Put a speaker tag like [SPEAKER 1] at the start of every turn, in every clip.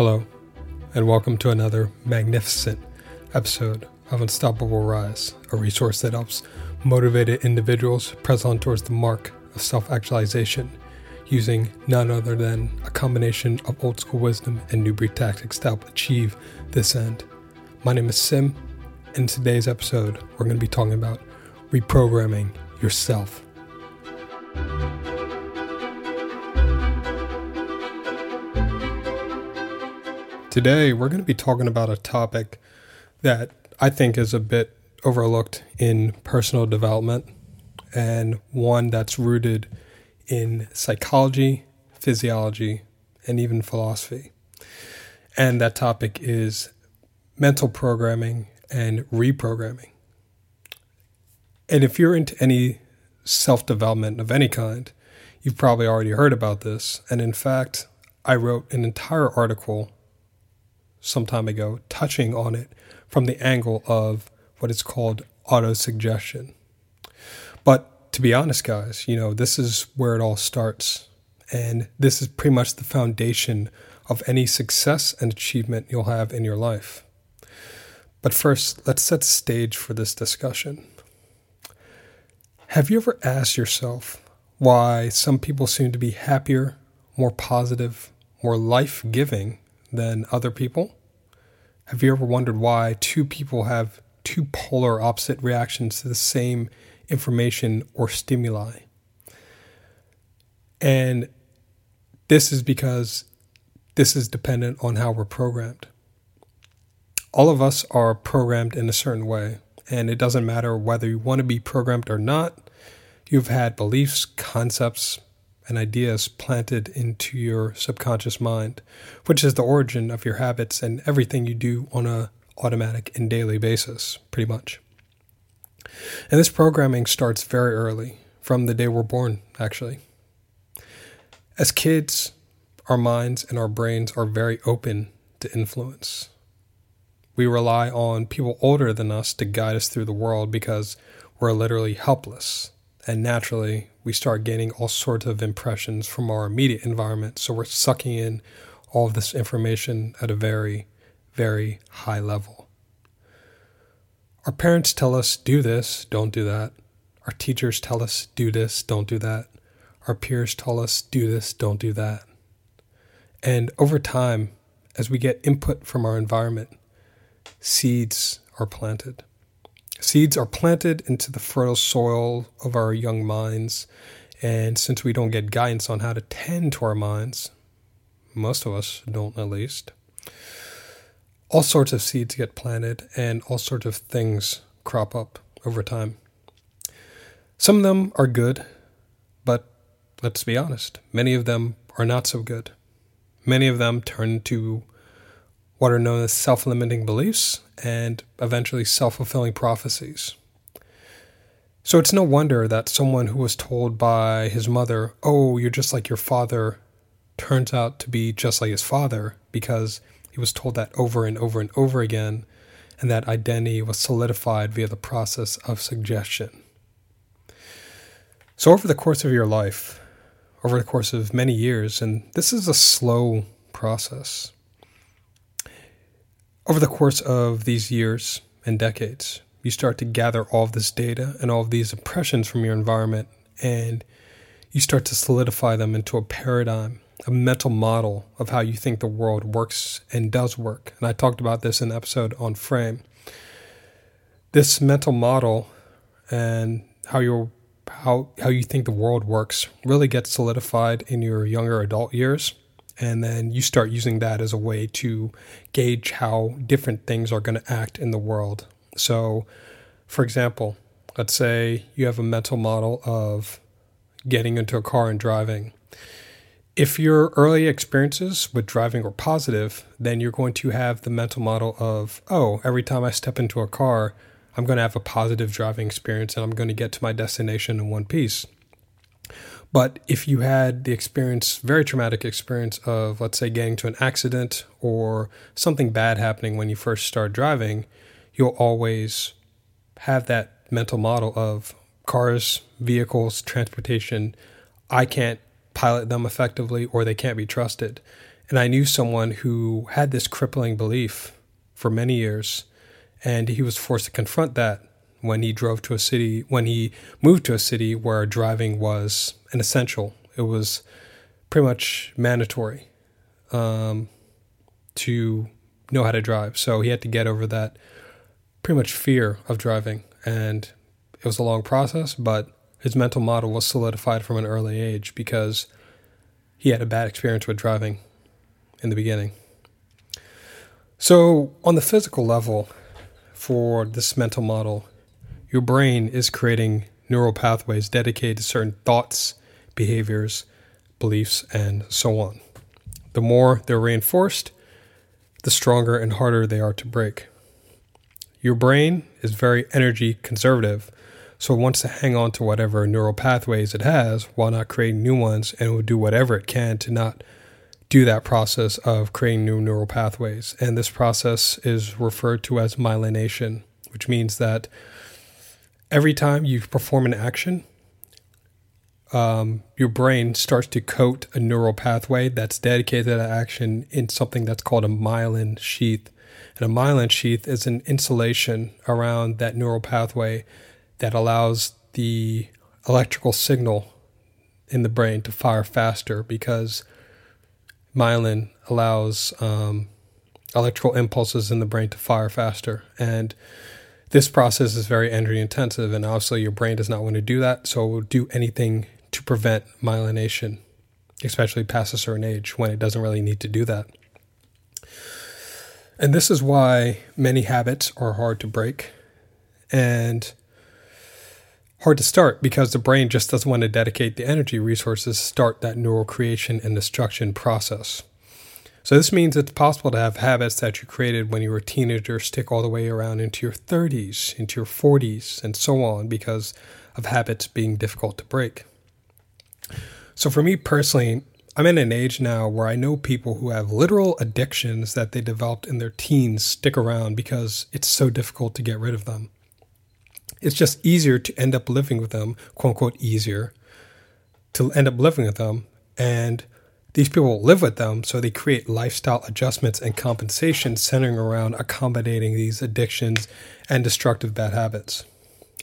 [SPEAKER 1] Hello, and welcome to another magnificent episode of Unstoppable Rise, a resource that helps motivated individuals press on towards the mark of self actualization using none other than a combination of old school wisdom and new breed tactics to help achieve this end. My name is Sim, and in today's episode, we're going to be talking about reprogramming yourself. Today, we're going to be talking about a topic that I think is a bit overlooked in personal development and one that's rooted in psychology, physiology, and even philosophy. And that topic is mental programming and reprogramming. And if you're into any self development of any kind, you've probably already heard about this. And in fact, I wrote an entire article some time ago touching on it from the angle of what is called autosuggestion. But to be honest, guys, you know, this is where it all starts. And this is pretty much the foundation of any success and achievement you'll have in your life. But first, let's set stage for this discussion. Have you ever asked yourself why some people seem to be happier, more positive, more life giving than other people? Have you ever wondered why two people have two polar opposite reactions to the same information or stimuli? And this is because this is dependent on how we're programmed. All of us are programmed in a certain way, and it doesn't matter whether you want to be programmed or not. You've had beliefs, concepts, and ideas planted into your subconscious mind, which is the origin of your habits and everything you do on a automatic and daily basis, pretty much. And this programming starts very early, from the day we're born, actually. As kids, our minds and our brains are very open to influence. We rely on people older than us to guide us through the world because we're literally helpless and naturally we start gaining all sorts of impressions from our immediate environment. So we're sucking in all of this information at a very, very high level. Our parents tell us, do this, don't do that. Our teachers tell us, do this, don't do that. Our peers tell us, do this, don't do that. And over time, as we get input from our environment, seeds are planted. Seeds are planted into the fertile soil of our young minds. And since we don't get guidance on how to tend to our minds, most of us don't at least, all sorts of seeds get planted and all sorts of things crop up over time. Some of them are good, but let's be honest, many of them are not so good. Many of them turn to what are known as self limiting beliefs and eventually self fulfilling prophecies. So it's no wonder that someone who was told by his mother, Oh, you're just like your father, turns out to be just like his father because he was told that over and over and over again, and that identity was solidified via the process of suggestion. So, over the course of your life, over the course of many years, and this is a slow process, over the course of these years and decades, you start to gather all of this data and all of these impressions from your environment, and you start to solidify them into a paradigm, a mental model of how you think the world works and does work. And I talked about this in the episode on frame. This mental model and how you how how you think the world works really gets solidified in your younger adult years and then you start using that as a way to gauge how different things are going to act in the world. So, for example, let's say you have a mental model of getting into a car and driving. If your early experiences with driving were positive, then you're going to have the mental model of, oh, every time I step into a car, I'm going to have a positive driving experience and I'm going to get to my destination in one piece. But if you had the experience, very traumatic experience of, let's say, getting to an accident or something bad happening when you first start driving, you'll always have that mental model of cars, vehicles, transportation. I can't pilot them effectively or they can't be trusted. And I knew someone who had this crippling belief for many years, and he was forced to confront that when he drove to a city, when he moved to a city where driving was an essential. It was pretty much mandatory um, to know how to drive. So he had to get over that pretty much fear of driving. And it was a long process, but his mental model was solidified from an early age because he had a bad experience with driving in the beginning. So, on the physical level, for this mental model, your brain is creating neural pathways dedicated to certain thoughts, behaviors, beliefs, and so on. The more they're reinforced, the stronger and harder they are to break. Your brain is very energy conservative, so it wants to hang on to whatever neural pathways it has while not creating new ones, and it will do whatever it can to not do that process of creating new neural pathways. And this process is referred to as myelination, which means that every time you perform an action, um, your brain starts to coat a neural pathway that's dedicated to that action in something that's called a myelin sheath. And a myelin sheath is an insulation around that neural pathway that allows the electrical signal in the brain to fire faster because myelin allows um, electrical impulses in the brain to fire faster. And this process is very energy intensive, and obviously, your brain does not want to do that, so it will do anything to prevent myelination, especially past a certain age when it doesn't really need to do that. And this is why many habits are hard to break and hard to start because the brain just doesn't want to dedicate the energy resources to start that neural creation and destruction process. So, this means it's possible to have habits that you created when you were a teenager stick all the way around into your 30s, into your 40s, and so on because of habits being difficult to break. So for me personally, I'm in an age now where I know people who have literal addictions that they developed in their teens stick around because it's so difficult to get rid of them. It's just easier to end up living with them, quote unquote, easier to end up living with them. And these people live with them, so they create lifestyle adjustments and compensation centering around accommodating these addictions and destructive bad habits.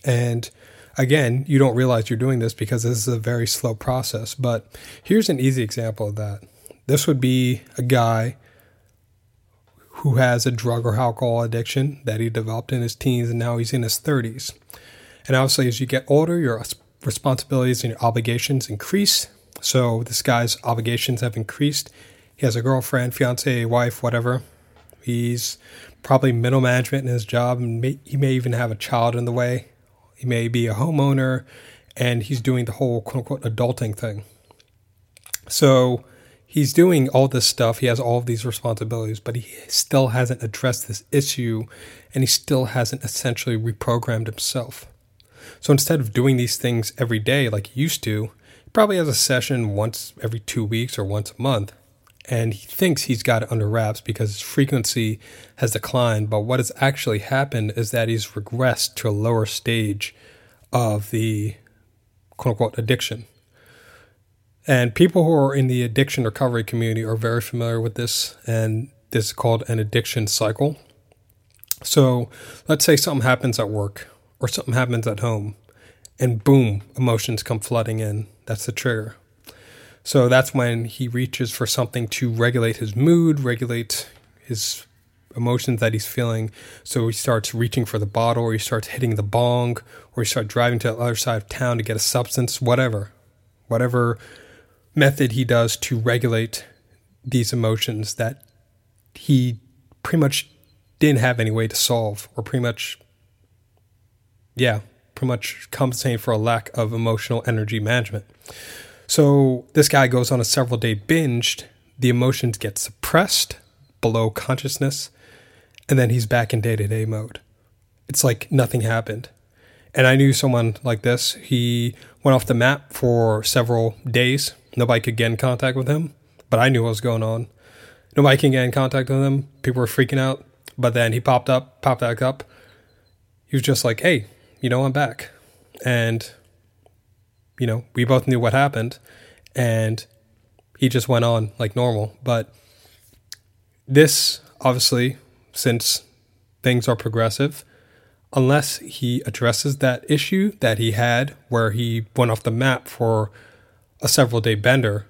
[SPEAKER 1] And Again, you don't realize you're doing this because this is a very slow process. But here's an easy example of that. This would be a guy who has a drug or alcohol addiction that he developed in his teens and now he's in his 30s. And obviously, as you get older, your responsibilities and your obligations increase. So this guy's obligations have increased. He has a girlfriend, fiance, wife, whatever. He's probably middle management in his job, and may, he may even have a child in the way. He may be a homeowner and he's doing the whole quote unquote adulting thing. So he's doing all this stuff. He has all of these responsibilities, but he still hasn't addressed this issue and he still hasn't essentially reprogrammed himself. So instead of doing these things every day like he used to, probably has a session once every two weeks or once a month and he thinks he's got it under wraps because his frequency has declined. But what has actually happened is that he's regressed to a lower stage of the quote unquote addiction. And people who are in the addiction recovery community are very familiar with this, and this is called an addiction cycle. So let's say something happens at work or something happens at home, and boom, emotions come flooding in. That's the trigger. So that's when he reaches for something to regulate his mood, regulate his emotions that he's feeling. So he starts reaching for the bottle, or he starts hitting the bong, or he starts driving to the other side of town to get a substance, whatever. Whatever method he does to regulate these emotions that he pretty much didn't have any way to solve, or pretty much, yeah, pretty much compensating for a lack of emotional energy management. So this guy goes on a several day binge. The emotions get suppressed below consciousness, and then he's back in day to day mode. It's like nothing happened. And I knew someone like this. He went off the map for several days. Nobody could get in contact with him, but I knew what was going on. Nobody can get in contact with him. People were freaking out. But then he popped up, popped back up. He was just like, hey, you know, I'm back. And you know, we both knew what happened and he just went on like normal. But this, obviously, since things are progressive, unless he addresses that issue that he had where he went off the map for a several day bender,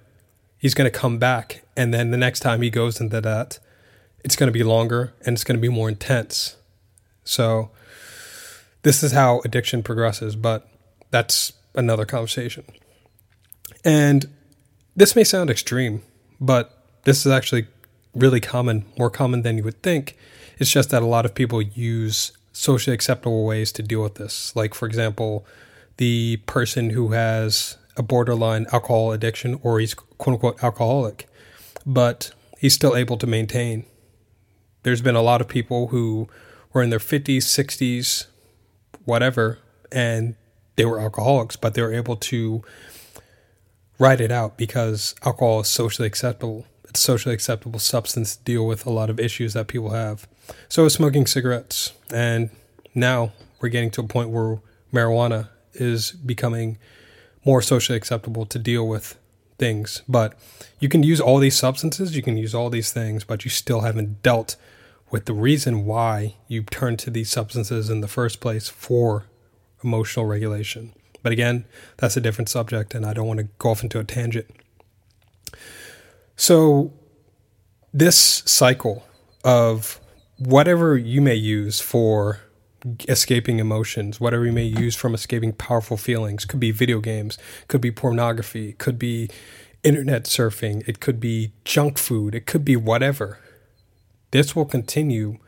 [SPEAKER 1] he's going to come back. And then the next time he goes into that, it's going to be longer and it's going to be more intense. So, this is how addiction progresses, but that's another conversation. And this may sound extreme, but this is actually really common, more common than you would think. It's just that a lot of people use socially acceptable ways to deal with this. Like, for example, the person who has a borderline alcohol addiction or he's quote unquote alcoholic, but he's still able to maintain. There's been a lot of people who were in their 50s, 60s, whatever, and they were alcoholics, but they were able to write it out because alcohol is socially acceptable. It's a socially acceptable substance to deal with a lot of issues that people have. So smoking cigarettes. And now we're getting to a point where marijuana is becoming more socially acceptable to deal with things. But you can use all these substances, you can use all these things, but you still haven't dealt with the reason why you turn to these substances in the first place for emotional regulation. But again, that's a different subject, and I don't want to go off into a tangent. So, this cycle of whatever you may use for escaping emotions, whatever you may use from escaping powerful feelings, could be video games, could be pornography, could be internet surfing, it could be junk food, it could be whatever. This will continue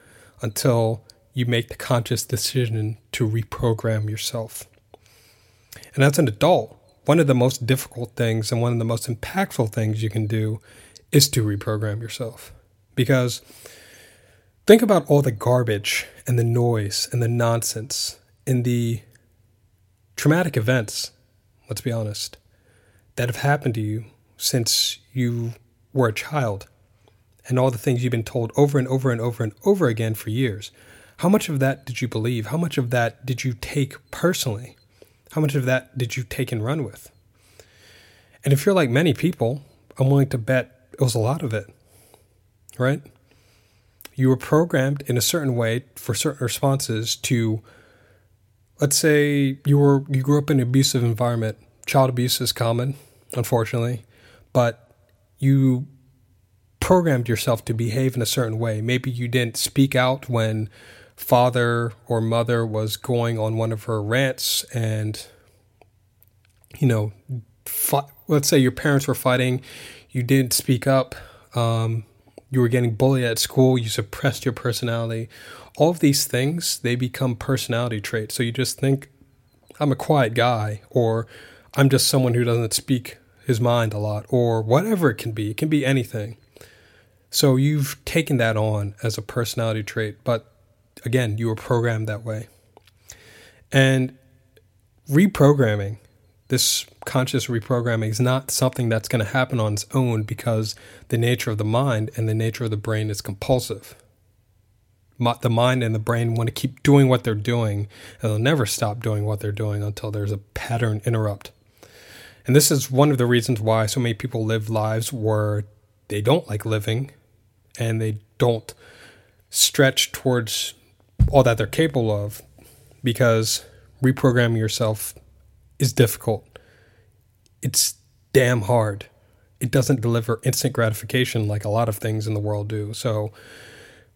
[SPEAKER 1] until you make the conscious decision to reprogram yourself. And as an adult, one of the most difficult things and one of the most impactful things you can do is to reprogram yourself. Because think about all the garbage and the noise and the nonsense and the traumatic events, let's be honest, that have happened to you since you were a child and all the things you've been told over and over and over and over again for years. How much of that did you believe? How much of that did you take personally? How much of that did you take and run with? And if you're like many people, I'm willing to bet it was a lot of it, right? You were programmed in a certain way for certain responses to, let's say you were you grew up in an abusive environment. Child abuse is common, unfortunately, but you programmed yourself to behave in a certain way. Maybe you didn't speak out when father or mother was going on one of her rants and you know let's say your parents were fighting you didn't speak up um, you were getting bullied at school you suppressed your personality. All of these things they become personality traits. So you just think i'm a quiet guy or i'm just someone who doesn't speak his mind a lot or whatever it can be. It can be anything so you've taken that on as a personality trait but again, you were programmed that way. And reprogramming, this conscious reprogramming, is not something that's going to happen on its own because the nature of the mind and the nature of the brain is compulsive. The mind and the brain want to keep doing what they're doing, and they'll never stop doing what they're doing until there's a pattern interrupt. And this is one of the reasons why so many people live lives where they don't like living and they don't stretch towards all that they're capable of because reprogramming yourself is difficult. It's damn hard. It doesn't deliver instant gratification like a lot of things in the world do. So,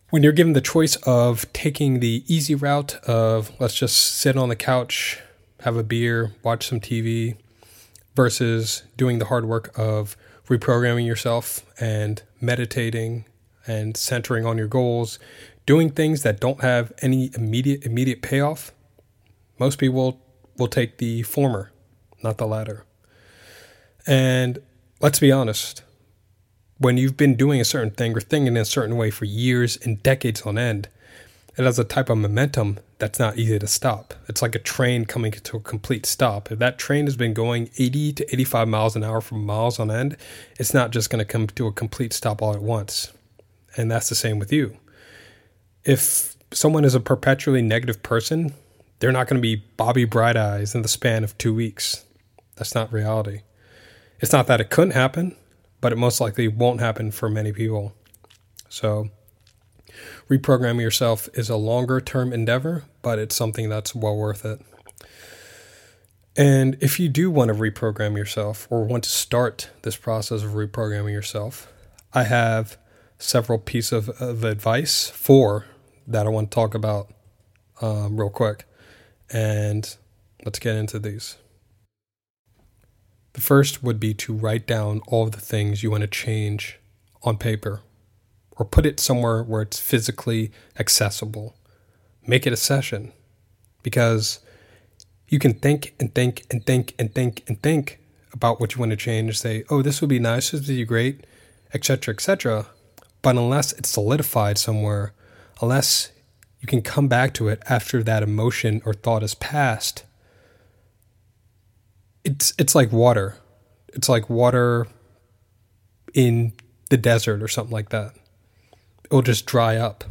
[SPEAKER 1] when you're given the choice of taking the easy route of let's just sit on the couch, have a beer, watch some TV, versus doing the hard work of reprogramming yourself and meditating and centering on your goals, doing things that don't have any immediate immediate payoff, most people will take the former, not the latter. And let's be honest, when you've been doing a certain thing or thinking in a certain way for years and decades on end, it has a type of momentum that's not easy to stop. It's like a train coming to a complete stop. If that train has been going 80 to 85 miles an hour for miles on end, it's not just going to come to a complete stop all at once. And that's the same with you if someone is a perpetually negative person, they're not going to be Bobby Bright Eyes in the span of two weeks. That's not reality. It's not that it couldn't happen, but it most likely won't happen for many people. So, reprogramming yourself is a longer term endeavor, but it's something that's well worth it. And if you do want to reprogram yourself or want to start this process of reprogramming yourself, I have several pieces of, of advice for that I want to talk about um, real quick. And let's get into these. The first would be to write down all the things you want to change on paper or put it somewhere where it's physically accessible. Make it a session because you can think and think and think and think and think about what you want to change. Say, oh, this would be nice, this would be great, etc., etc. But unless it's solidified somewhere, unless you can come back to it after that emotion or thought has passed, it's it's like water. It's like water in the desert or something like that. It'll just dry up.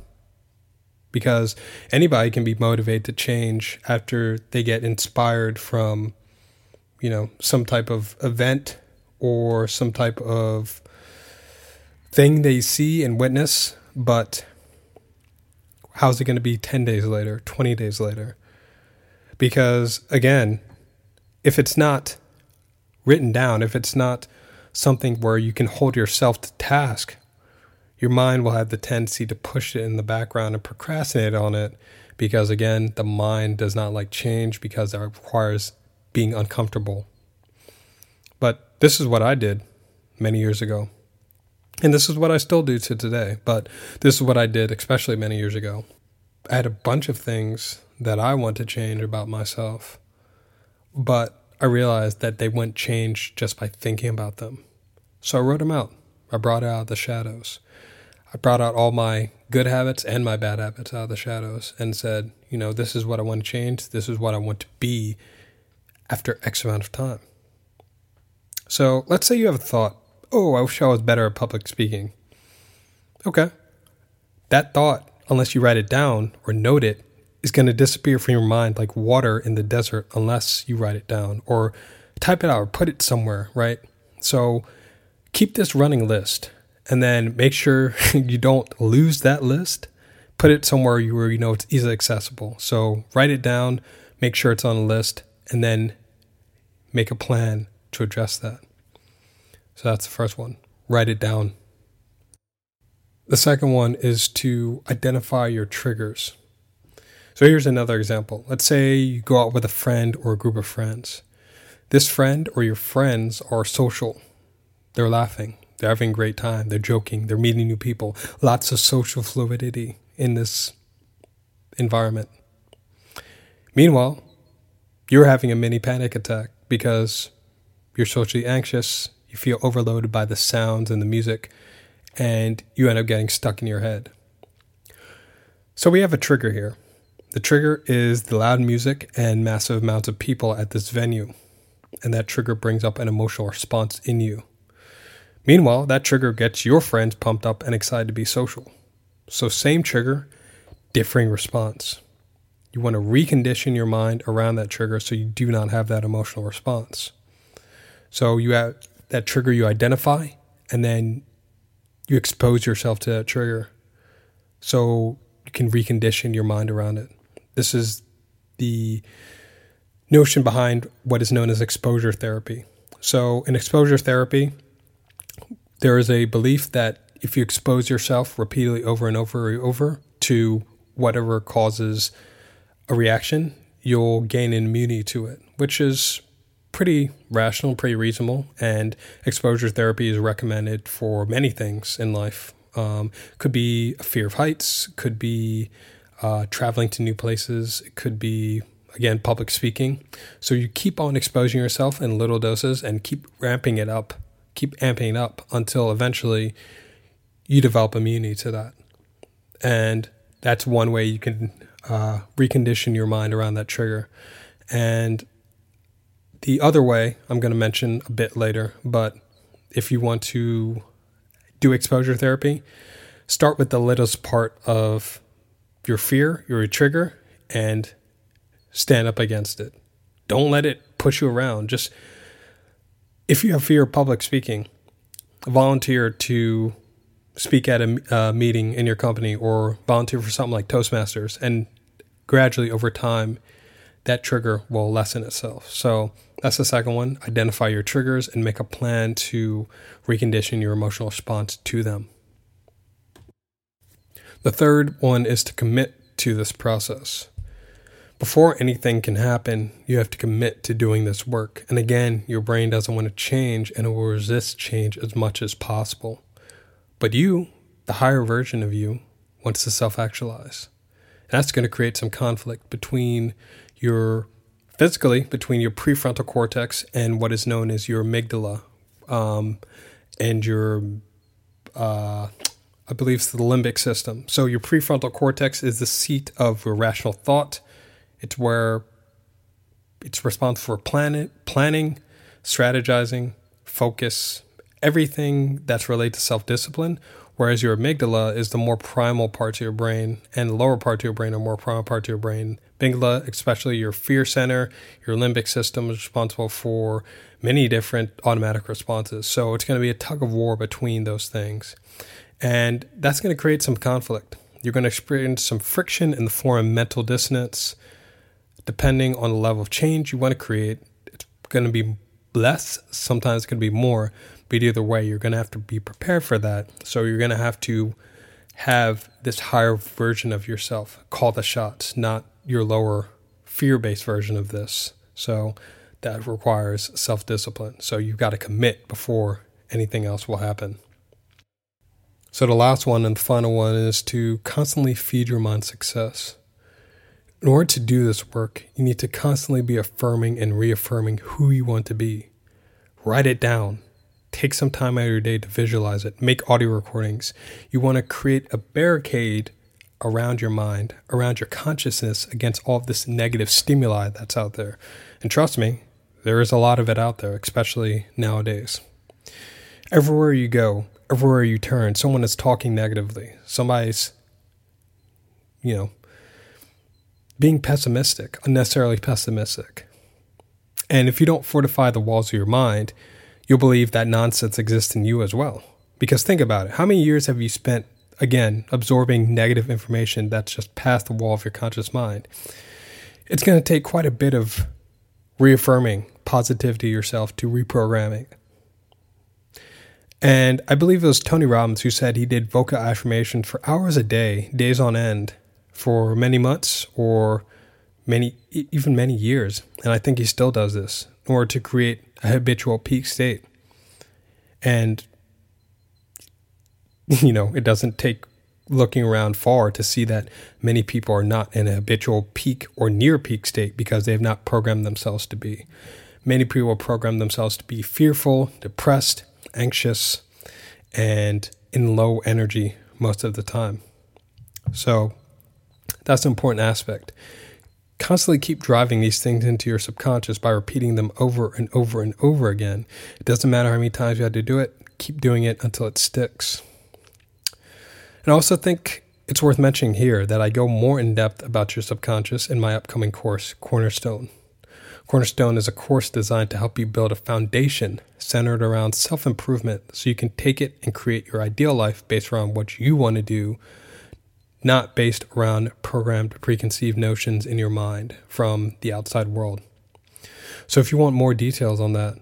[SPEAKER 1] Because anybody can be motivated to change after they get inspired from, you know, some type of event or some type of thing they see and witness, but how's it going to be 10 days later, 20 days later? Because again, if it's not written down, if it's not something where you can hold yourself to task, your mind will have the tendency to push it in the background and procrastinate on it because, again, the mind does not like change because it requires being uncomfortable. But this is what I did many years ago. And this is what I still do to today, but this is what I did, especially many years ago. I had a bunch of things that I want to change about myself, but I realized that they wouldn't change just by thinking about them. So I wrote them out. I brought out the shadows. I brought out all my good habits and my bad habits out of the shadows and said, you know, this is what I want to change. This is what I want to be after X amount of time. So let's say you have a thought, oh, I wish I was better at public speaking. Okay. That thought, unless you write it down or note it, is going to disappear from your mind like water in the desert unless you write it down or type it out or put it somewhere, right? So keep this running list and then make sure you don't lose that list. Put it somewhere where you know it's easily accessible. So write it down, make sure it's on a list, and then make a plan to address that. So that's the first one. Write it down. The second one is to identify your triggers. So here's another example. Let's say you go out with a friend or a group of friends. This friend or your friends are social. They're laughing. They're having a great time. They're joking. They're meeting new people. Lots of social fluidity in this environment. Meanwhile, you're having a mini panic attack because you're socially anxious. You feel overloaded by the sounds and the music, and you end up getting stuck in your head. So we have a trigger here. The trigger is the loud music and massive amounts of people at this venue, and that trigger brings up an emotional response in you. Meanwhile, that trigger gets your friends pumped up and excited to be social. So, same trigger, differing response. You want to recondition your mind around that trigger so you do not have that emotional response. So, you have that trigger you identify, and then you expose yourself to that trigger so you can recondition your mind around it. This is the notion behind what is known as exposure therapy. So, in exposure therapy, there is a belief that if you expose yourself repeatedly over and over and over to whatever causes a reaction, you'll gain immunity to it, which is pretty rational, pretty reasonable. And exposure therapy is recommended for many things in life. Um, could be a fear of heights, could be uh, traveling to new places. It could be, again, public speaking. So you keep on exposing yourself in little doses and keep ramping it up, keep amping it up until eventually you develop immunity to that. And that's one way you can uh, recondition your mind around that trigger. And the other way I'm going to mention a bit later, but if you want to do exposure therapy, start with the littlest part of your fear, your trigger, and stand up against it. Don't let it push you around. Just if you have fear of public speaking, volunteer to speak at a uh, meeting in your company or volunteer for something like Toastmasters. And gradually over time, that trigger will lessen itself. So that's the second one. Identify your triggers and make a plan to recondition your emotional response to them. The third one is to commit to this process. Before anything can happen, you have to commit to doing this work. And again, your brain doesn't want to change and it will resist change as much as possible. But you, the higher version of you, wants to self actualize. And that's going to create some conflict between your physically, between your prefrontal cortex and what is known as your amygdala um, and your, uh, I believe it's the limbic system. So your prefrontal cortex is the seat of rational thought it's where it's responsible for planning, planning, strategizing, focus, everything that's related to self discipline. Whereas your amygdala is the more primal parts of your brain, and the lower part of your brain are more primal parts of your brain. Amygdala, especially your fear center, your limbic system, is responsible for many different automatic responses. So it's going to be a tug of war between those things. And that's going to create some conflict. You're going to experience some friction in the form of mental dissonance, depending on the level of change you want to create, it's going to be less, sometimes it's going to be more, but either way, you're going to have to be prepared for that. So you're going to have to have this higher version of yourself call the shots, not your lower fear based version of this. So that requires self discipline. So you've got to commit before anything else will happen. So the last one and the final one is to constantly feed your mind success. In order to do this work, you need to constantly be affirming and reaffirming who you want to be. Write it down. Take some time out of your day to visualize it. Make audio recordings. You want to create a barricade around your mind, around your consciousness against all of this negative stimuli that's out there. And trust me, there is a lot of it out there, especially nowadays. Everywhere you go, everywhere you turn, someone is talking negatively. Somebody's, you know, being pessimistic, unnecessarily pessimistic. And if you don't fortify the walls of your mind, you'll believe that nonsense exists in you as well. Because think about it how many years have you spent, again, absorbing negative information that's just past the wall of your conscious mind? It's going to take quite a bit of reaffirming positivity yourself to reprogramming. And I believe it was Tony Robbins who said he did vocal affirmations for hours a day, days on end, for many months or many even many years and i think he still does this in order to create a habitual peak state. And you know it doesn't take looking around far to see that many people are not in a habitual peak or near peak state because they have not programmed themselves to be. Many people program themselves to be fearful depressed anxious and in low energy most of the time. So that's an important aspect. Constantly keep driving these things into your subconscious by repeating them over and over and over again. It doesn't matter how many times you had to do it, keep doing it until it sticks. And I also think it's worth mentioning here that I go more in depth about your subconscious in my upcoming course, Cornerstone. Cornerstone is a course designed to help you build a foundation centered around self improvement so you can take it and create your ideal life based around what you want to do not based around programmed preconceived notions in your mind from the outside world. So if you want more details on that,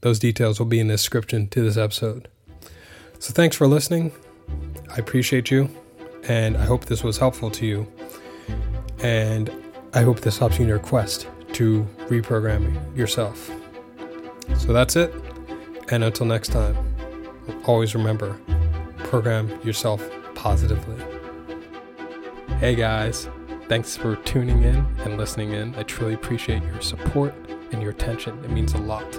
[SPEAKER 1] those details will be in the description to this episode. So thanks for listening. I appreciate you, and I hope this was helpful to you. And I hope this helps you in your quest to reprogram yourself. So that's it. And until next time, always remember program yourself positively. Hey guys, thanks for tuning in and listening in. I truly appreciate your support and your attention. It means a lot.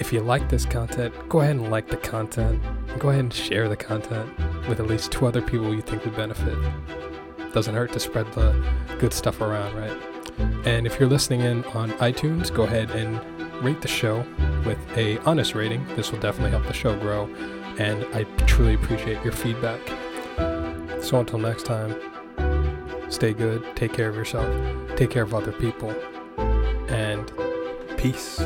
[SPEAKER 1] If you like this content, go ahead and like the content. Go ahead and share the content with at least two other people you think would benefit. Doesn't hurt to spread the good stuff around, right? And if you're listening in on iTunes, go ahead and rate the show with a honest rating. This will definitely help the show grow, and I truly appreciate your feedback. So until next time, Stay good. Take care of yourself. Take care of other people. And peace.